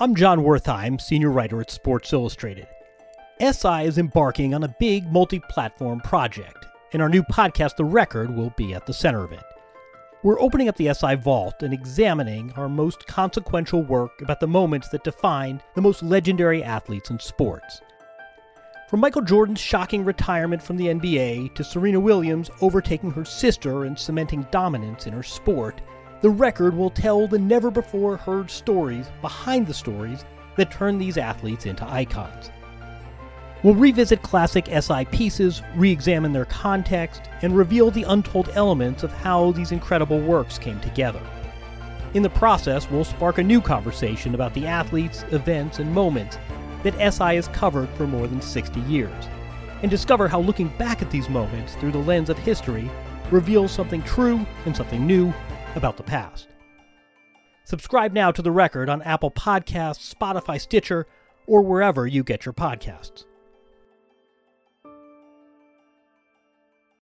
I'm Jon Wertheim, senior writer at Sports Illustrated. SI is embarking on a big multi platform project, and our new podcast, The Record, will be at the center of it. We're opening up the SI Vault and examining our most consequential work about the moments that defined the most legendary athletes in sports. From Michael Jordan's shocking retirement from the NBA to Serena Williams overtaking her sister and cementing dominance in her sport, the record will tell the never before heard stories behind the stories that turn these athletes into icons. We'll revisit classic SI pieces, re examine their context, and reveal the untold elements of how these incredible works came together. In the process, we'll spark a new conversation about the athletes, events, and moments that SI has covered for more than 60 years, and discover how looking back at these moments through the lens of history reveals something true and something new about the past. Subscribe now to The Record on Apple Podcasts, Spotify, Stitcher, or wherever you get your podcasts.